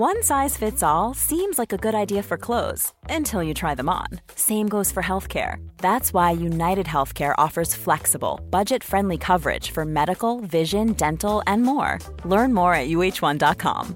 One size fits all seems like a good idea for clothes until you try them on. Same goes for healthcare. That's why United Healthcare offers flexible, budget friendly coverage for medical, vision, dental, and more. Learn more at uh1.com.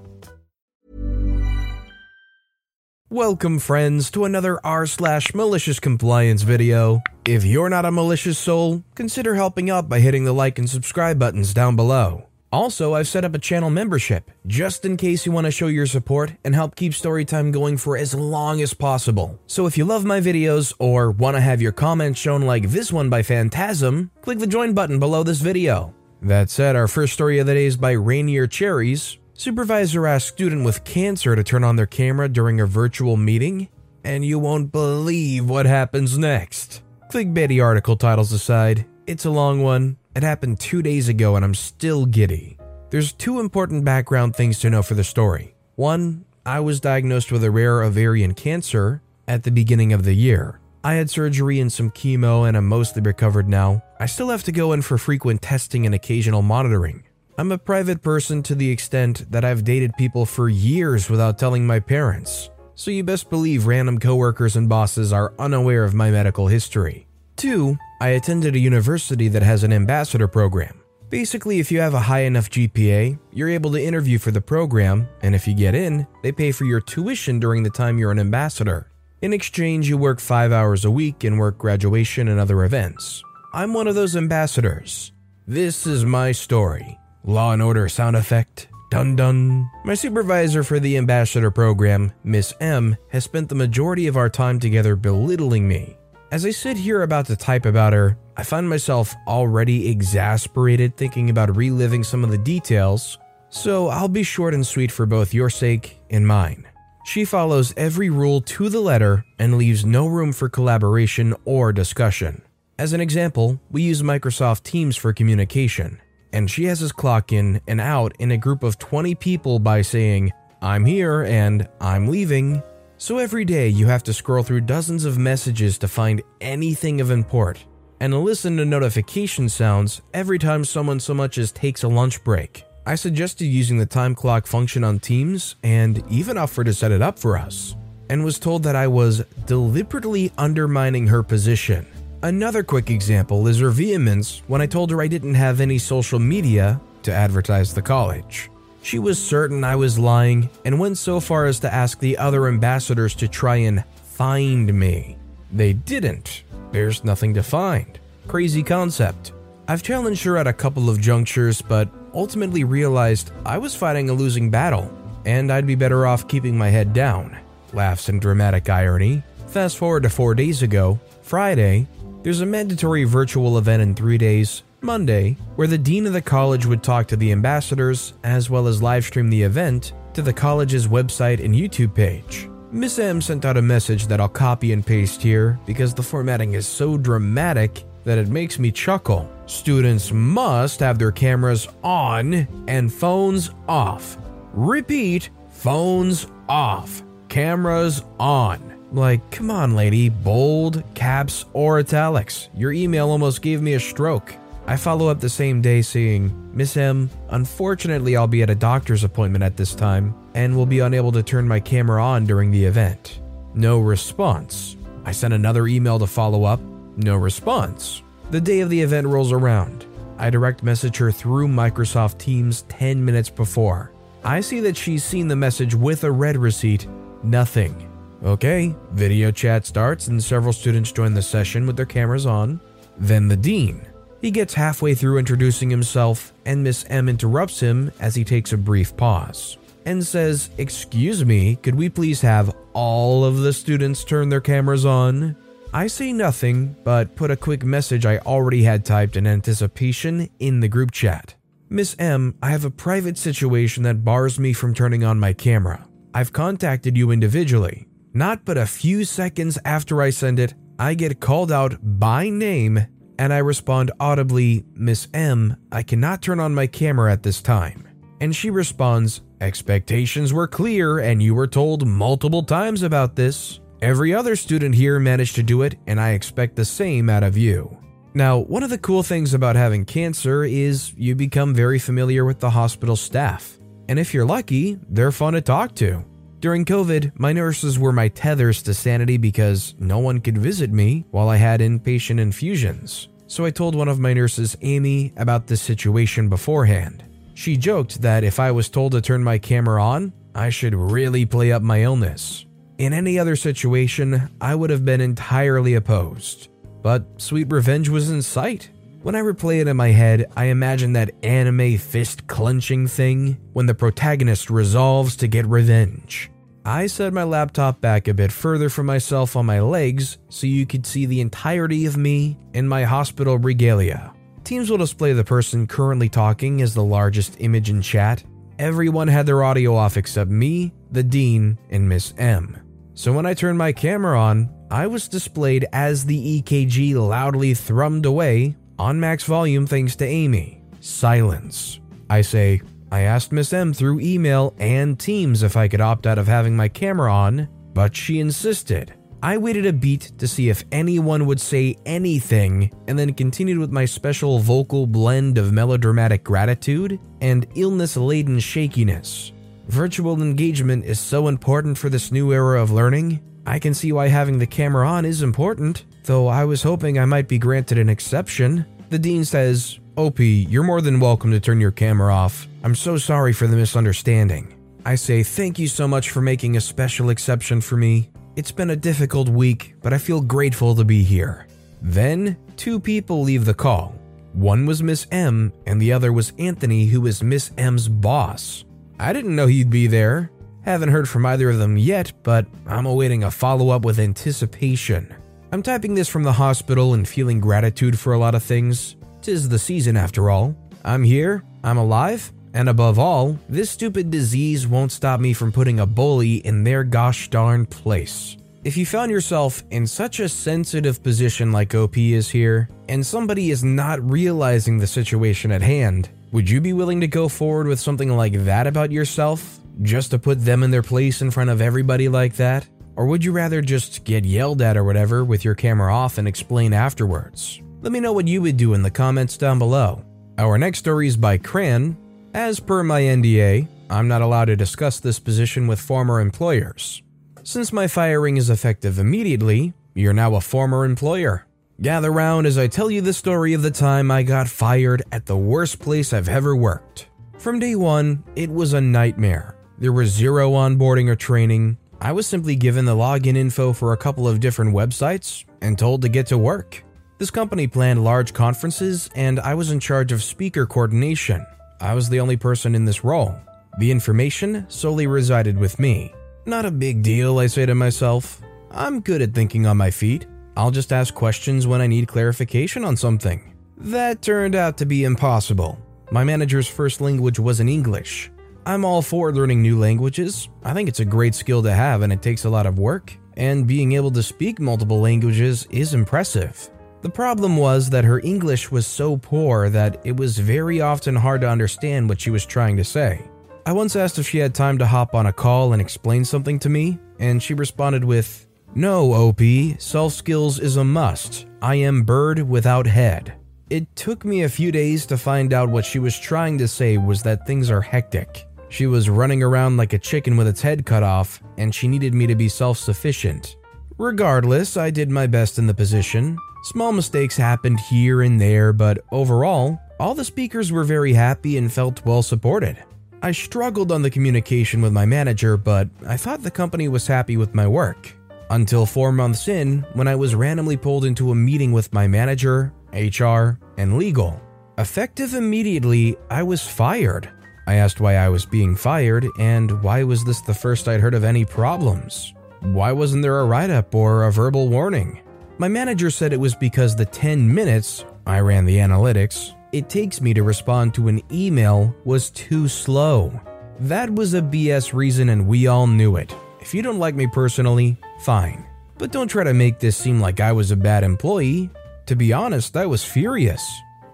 Welcome, friends, to another r slash malicious compliance video. If you're not a malicious soul, consider helping out by hitting the like and subscribe buttons down below. Also, I've set up a channel membership just in case you want to show your support and help keep Storytime going for as long as possible. So if you love my videos or want to have your comments shown like this one by Phantasm, click the join button below this video. That said, our first story of the day is by Rainier Cherries. Supervisor asks student with cancer to turn on their camera during a virtual meeting, and you won't believe what happens next. Clickbaity article titles aside, it's a long one, it happened two days ago and I'm still giddy. There's two important background things to know for the story. One, I was diagnosed with a rare ovarian cancer at the beginning of the year. I had surgery and some chemo and I'm mostly recovered now. I still have to go in for frequent testing and occasional monitoring. I'm a private person to the extent that I've dated people for years without telling my parents, so you best believe random coworkers and bosses are unaware of my medical history. Two, I attended a university that has an ambassador program. Basically, if you have a high enough GPA, you're able to interview for the program, and if you get in, they pay for your tuition during the time you're an ambassador. In exchange, you work five hours a week and work graduation and other events. I'm one of those ambassadors. This is my story. Law and Order sound effect. Dun dun. My supervisor for the ambassador program, Miss M, has spent the majority of our time together belittling me. As I sit here about to type about her, I find myself already exasperated thinking about reliving some of the details, so I'll be short and sweet for both your sake and mine. She follows every rule to the letter and leaves no room for collaboration or discussion. As an example, we use Microsoft Teams for communication, and she has us clock in and out in a group of 20 people by saying, I'm here and I'm leaving so every day you have to scroll through dozens of messages to find anything of import, and listen to notification sounds every time someone so much as takes a lunch break. I suggested using the time clock function on Teams and even offered to set it up for us, and was told that I was deliberately undermining her position. Another quick example is her vehemence when I told her I didn't have any social media to advertise the college. She was certain I was lying and went so far as to ask the other ambassadors to try and find me. They didn't. There's nothing to find. Crazy concept. I've challenged her at a couple of junctures, but ultimately realized I was fighting a losing battle, and I'd be better off keeping my head down. Laughs in dramatic irony. Fast forward to four days ago, Friday, there's a mandatory virtual event in three days Monday, where the dean of the college would talk to the ambassadors as well as livestream the event to the college's website and YouTube page. Miss M sent out a message that I'll copy and paste here because the formatting is so dramatic that it makes me chuckle. Students must have their cameras on and phones off. Repeat, phones off, cameras on. Like, come on, lady, bold, caps, or italics. Your email almost gave me a stroke. I follow up the same day saying, Miss M, unfortunately, I'll be at a doctor's appointment at this time and will be unable to turn my camera on during the event. No response. I sent another email to follow up. No response. The day of the event rolls around. I direct message her through Microsoft Teams 10 minutes before. I see that she's seen the message with a read receipt. Nothing. Okay, video chat starts and several students join the session with their cameras on. Then the dean. He gets halfway through introducing himself, and Miss M interrupts him as he takes a brief pause and says, Excuse me, could we please have all of the students turn their cameras on? I say nothing, but put a quick message I already had typed in anticipation in the group chat. Miss M, I have a private situation that bars me from turning on my camera. I've contacted you individually. Not but a few seconds after I send it, I get called out by name and I respond audibly, Miss M, I cannot turn on my camera at this time. And she responds, Expectations were clear and you were told multiple times about this. Every other student here managed to do it, and I expect the same out of you. Now, one of the cool things about having cancer is you become very familiar with the hospital staff. and if you're lucky, they're fun to talk to. During COVID, my nurses were my tethers to sanity because no one could visit me while I had inpatient infusions. So I told one of my nurses, Amy, about this situation beforehand. She joked that if I was told to turn my camera on, I should really play up my illness. In any other situation, I would have been entirely opposed. But sweet revenge was in sight. When I replay it in my head, I imagine that anime fist clenching thing when the protagonist resolves to get revenge. I set my laptop back a bit further from myself on my legs so you could see the entirety of me in my hospital regalia. Teams will display the person currently talking as the largest image in chat. Everyone had their audio off except me, the Dean, and Miss M. So when I turned my camera on, I was displayed as the EKG loudly thrummed away on max volume thanks to Amy. Silence. I say, I asked Miss M through email and Teams if I could opt out of having my camera on, but she insisted. I waited a beat to see if anyone would say anything and then continued with my special vocal blend of melodramatic gratitude and illness laden shakiness. Virtual engagement is so important for this new era of learning. I can see why having the camera on is important, though I was hoping I might be granted an exception. The dean says, OP, you're more than welcome to turn your camera off. I'm so sorry for the misunderstanding. I say thank you so much for making a special exception for me. It's been a difficult week, but I feel grateful to be here. Then, two people leave the call. One was Miss M, and the other was Anthony, who is Miss M's boss. I didn't know he'd be there. Haven't heard from either of them yet, but I'm awaiting a follow up with anticipation. I'm typing this from the hospital and feeling gratitude for a lot of things. Tis the season after all. I'm here, I'm alive, and above all, this stupid disease won't stop me from putting a bully in their gosh darn place. If you found yourself in such a sensitive position like OP is here, and somebody is not realizing the situation at hand, would you be willing to go forward with something like that about yourself, just to put them in their place in front of everybody like that? Or would you rather just get yelled at or whatever with your camera off and explain afterwards? Let me know what you would do in the comments down below. Our next story is by Cran. As per my NDA, I'm not allowed to discuss this position with former employers. Since my firing is effective immediately, you're now a former employer. Gather round as I tell you the story of the time I got fired at the worst place I've ever worked. From day one, it was a nightmare. There was zero onboarding or training. I was simply given the login info for a couple of different websites and told to get to work. This company planned large conferences, and I was in charge of speaker coordination. I was the only person in this role. The information solely resided with me. Not a big deal, I say to myself. I'm good at thinking on my feet. I'll just ask questions when I need clarification on something. That turned out to be impossible. My manager's first language wasn't English. I'm all for learning new languages. I think it's a great skill to have and it takes a lot of work, and being able to speak multiple languages is impressive. The problem was that her English was so poor that it was very often hard to understand what she was trying to say. I once asked if she had time to hop on a call and explain something to me, and she responded with, No, OP, self skills is a must. I am bird without head. It took me a few days to find out what she was trying to say was that things are hectic. She was running around like a chicken with its head cut off, and she needed me to be self sufficient. Regardless, I did my best in the position, Small mistakes happened here and there, but overall, all the speakers were very happy and felt well supported. I struggled on the communication with my manager, but I thought the company was happy with my work. Until four months in, when I was randomly pulled into a meeting with my manager, HR, and legal. Effective immediately, I was fired. I asked why I was being fired, and why was this the first I'd heard of any problems? Why wasn't there a write up or a verbal warning? My manager said it was because the 10 minutes I ran the analytics it takes me to respond to an email was too slow. That was a BS reason and we all knew it. If you don't like me personally, fine. But don't try to make this seem like I was a bad employee. To be honest, I was furious.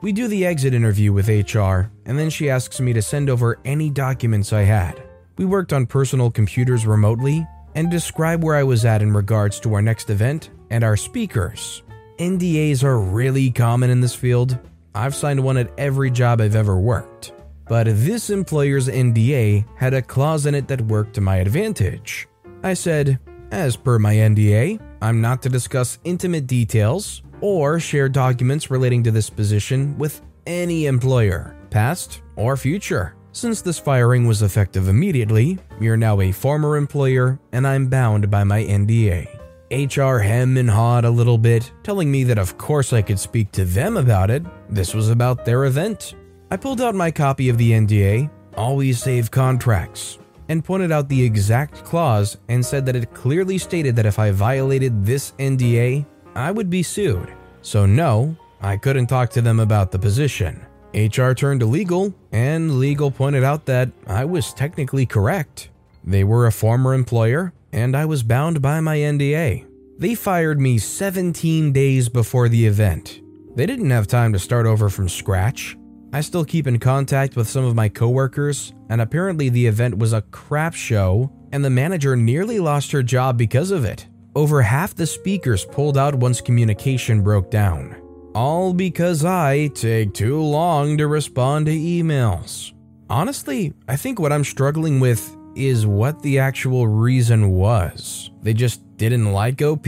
We do the exit interview with HR, and then she asks me to send over any documents I had. We worked on personal computers remotely and describe where I was at in regards to our next event and our speakers. NDAs are really common in this field. I've signed one at every job I've ever worked. but this employer's NDA had a clause in it that worked to my advantage. I said, as per my NDA, I'm not to discuss intimate details or share documents relating to this position with any employer, past or future. Since this firing was effective immediately, you're now a former employer and I'm bound by my NDA. HR hem and hawed a little bit, telling me that of course I could speak to them about it. This was about their event. I pulled out my copy of the NDA, always save contracts, and pointed out the exact clause and said that it clearly stated that if I violated this NDA, I would be sued. So, no, I couldn't talk to them about the position. HR turned to legal, and legal pointed out that I was technically correct. They were a former employer, and I was bound by my NDA. They fired me 17 days before the event. They didn't have time to start over from scratch. I still keep in contact with some of my coworkers, and apparently the event was a crap show, and the manager nearly lost her job because of it. Over half the speakers pulled out once communication broke down. All because I take too long to respond to emails. Honestly, I think what I'm struggling with is what the actual reason was. They just didn't like OP?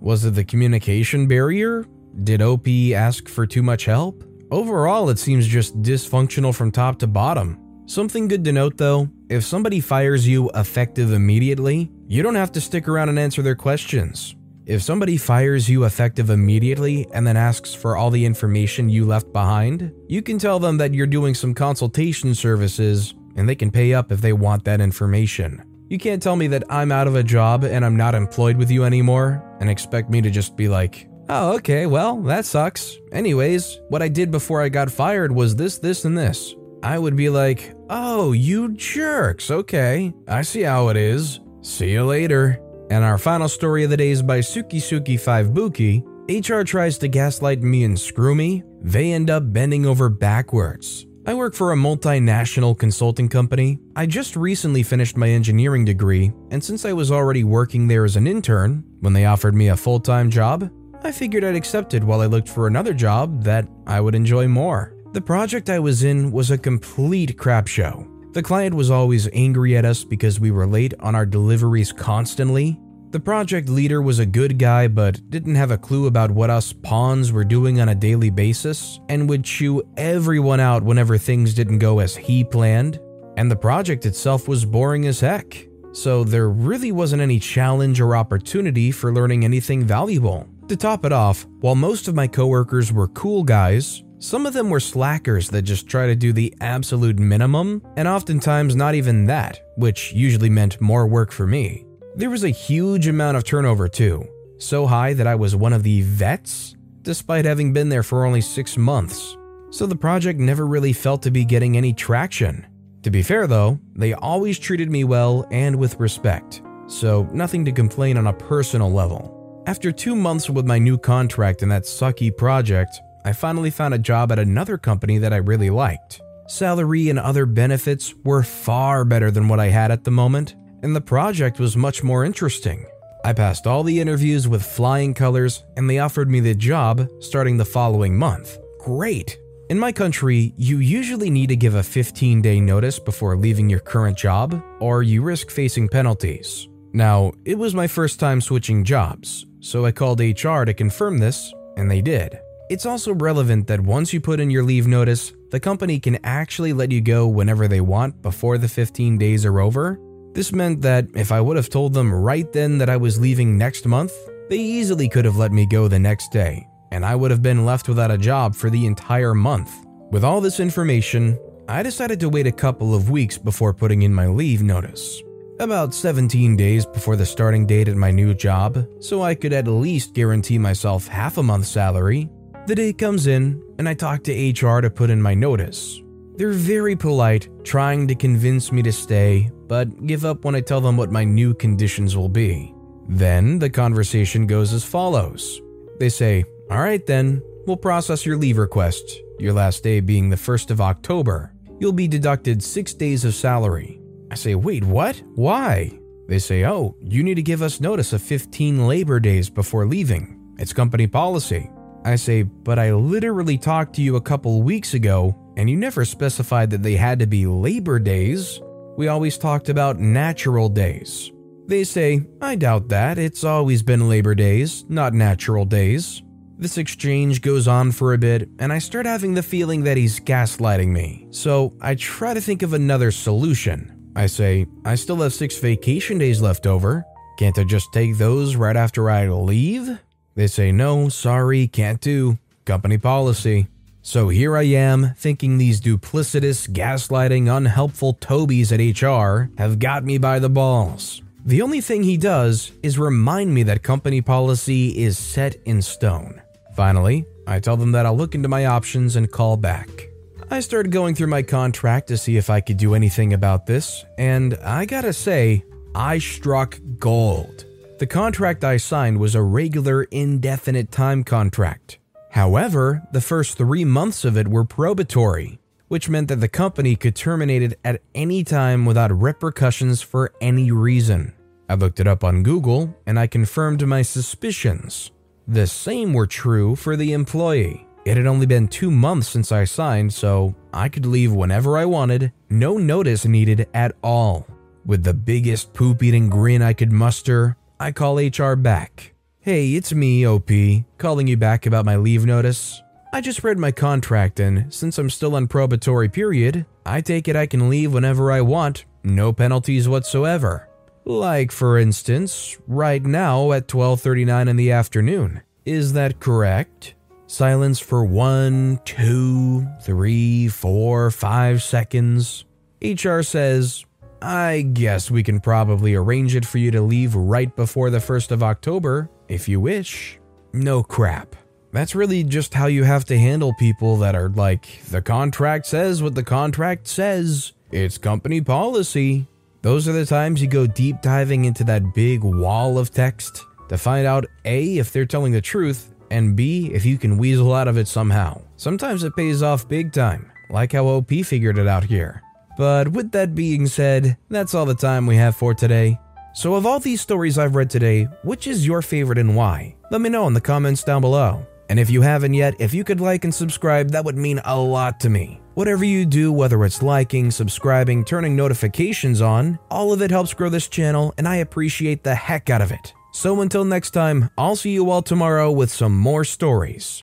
Was it the communication barrier? Did OP ask for too much help? Overall, it seems just dysfunctional from top to bottom. Something good to note though if somebody fires you effective immediately, you don't have to stick around and answer their questions. If somebody fires you effective immediately and then asks for all the information you left behind, you can tell them that you're doing some consultation services and they can pay up if they want that information. You can't tell me that I'm out of a job and I'm not employed with you anymore and expect me to just be like, oh, okay, well, that sucks. Anyways, what I did before I got fired was this, this, and this. I would be like, oh, you jerks, okay, I see how it is. See you later. And our final story of the day is by Suki Suki 5 Buki. HR tries to gaslight me and screw me. They end up bending over backwards. I work for a multinational consulting company. I just recently finished my engineering degree, and since I was already working there as an intern, when they offered me a full time job, I figured I'd accept it while I looked for another job that I would enjoy more. The project I was in was a complete crap show. The client was always angry at us because we were late on our deliveries constantly, the project leader was a good guy but didn't have a clue about what us pawns were doing on a daily basis and would chew everyone out whenever things didn't go as he planned. And the project itself was boring as heck, so there really wasn't any challenge or opportunity for learning anything valuable. To top it off, while most of my coworkers were cool guys, some of them were slackers that just try to do the absolute minimum, and oftentimes not even that, which usually meant more work for me. There was a huge amount of turnover too, so high that I was one of the vets, despite having been there for only six months. So the project never really felt to be getting any traction. To be fair though, they always treated me well and with respect, so nothing to complain on a personal level. After two months with my new contract in that sucky project, I finally found a job at another company that I really liked. Salary and other benefits were far better than what I had at the moment, and the project was much more interesting. I passed all the interviews with flying colors, and they offered me the job starting the following month. Great! In my country, you usually need to give a 15 day notice before leaving your current job, or you risk facing penalties. Now, it was my first time switching jobs, so I called HR to confirm this, and they did. It's also relevant that once you put in your leave notice, the company can actually let you go whenever they want before the 15 days are over, this meant that if I would have told them right then that I was leaving next month, they easily could have let me go the next day, and I would have been left without a job for the entire month. With all this information, I decided to wait a couple of weeks before putting in my leave notice. About 17 days before the starting date at my new job, so I could at least guarantee myself half a month's salary. The day comes in, and I talk to HR to put in my notice. They're very polite, trying to convince me to stay, but give up when I tell them what my new conditions will be. Then the conversation goes as follows They say, All right, then, we'll process your leave request, your last day being the 1st of October. You'll be deducted six days of salary. I say, Wait, what? Why? They say, Oh, you need to give us notice of 15 labor days before leaving. It's company policy. I say, But I literally talked to you a couple weeks ago and you never specified that they had to be labor days. We always talked about natural days. They say, I doubt that. It's always been labor days, not natural days. This exchange goes on for a bit, and I start having the feeling that he's gaslighting me. So I try to think of another solution. I say, I still have six vacation days left over. Can't I just take those right after I leave? They say, no, sorry, can't do. Company policy. So here I am, thinking these duplicitous, gaslighting, unhelpful Tobies at HR have got me by the balls. The only thing he does is remind me that company policy is set in stone. Finally, I tell them that I'll look into my options and call back. I started going through my contract to see if I could do anything about this, and I gotta say, I struck gold. The contract I signed was a regular indefinite time contract. However, the first three months of it were probatory, which meant that the company could terminate it at any time without repercussions for any reason. I looked it up on Google and I confirmed my suspicions. The same were true for the employee. It had only been two months since I signed, so I could leave whenever I wanted, no notice needed at all. With the biggest poop eating grin I could muster, I call HR back. Hey, it's me, OP, calling you back about my leave notice. I just read my contract, and since I'm still on probatory period, I take it I can leave whenever I want, no penalties whatsoever. Like, for instance, right now at 12:39 in the afternoon. Is that correct? Silence for one, two, three, four, five seconds. HR says, I guess we can probably arrange it for you to leave right before the 1st of October, if you wish. No crap. That's really just how you have to handle people that are like, the contract says what the contract says. It's company policy. Those are the times you go deep diving into that big wall of text to find out A, if they're telling the truth, and B, if you can weasel out of it somehow. Sometimes it pays off big time, like how OP figured it out here. But with that being said, that's all the time we have for today. So, of all these stories I've read today, which is your favorite and why? Let me know in the comments down below. And if you haven't yet, if you could like and subscribe, that would mean a lot to me. Whatever you do, whether it's liking, subscribing, turning notifications on, all of it helps grow this channel, and I appreciate the heck out of it. So until next time, I'll see you all tomorrow with some more stories.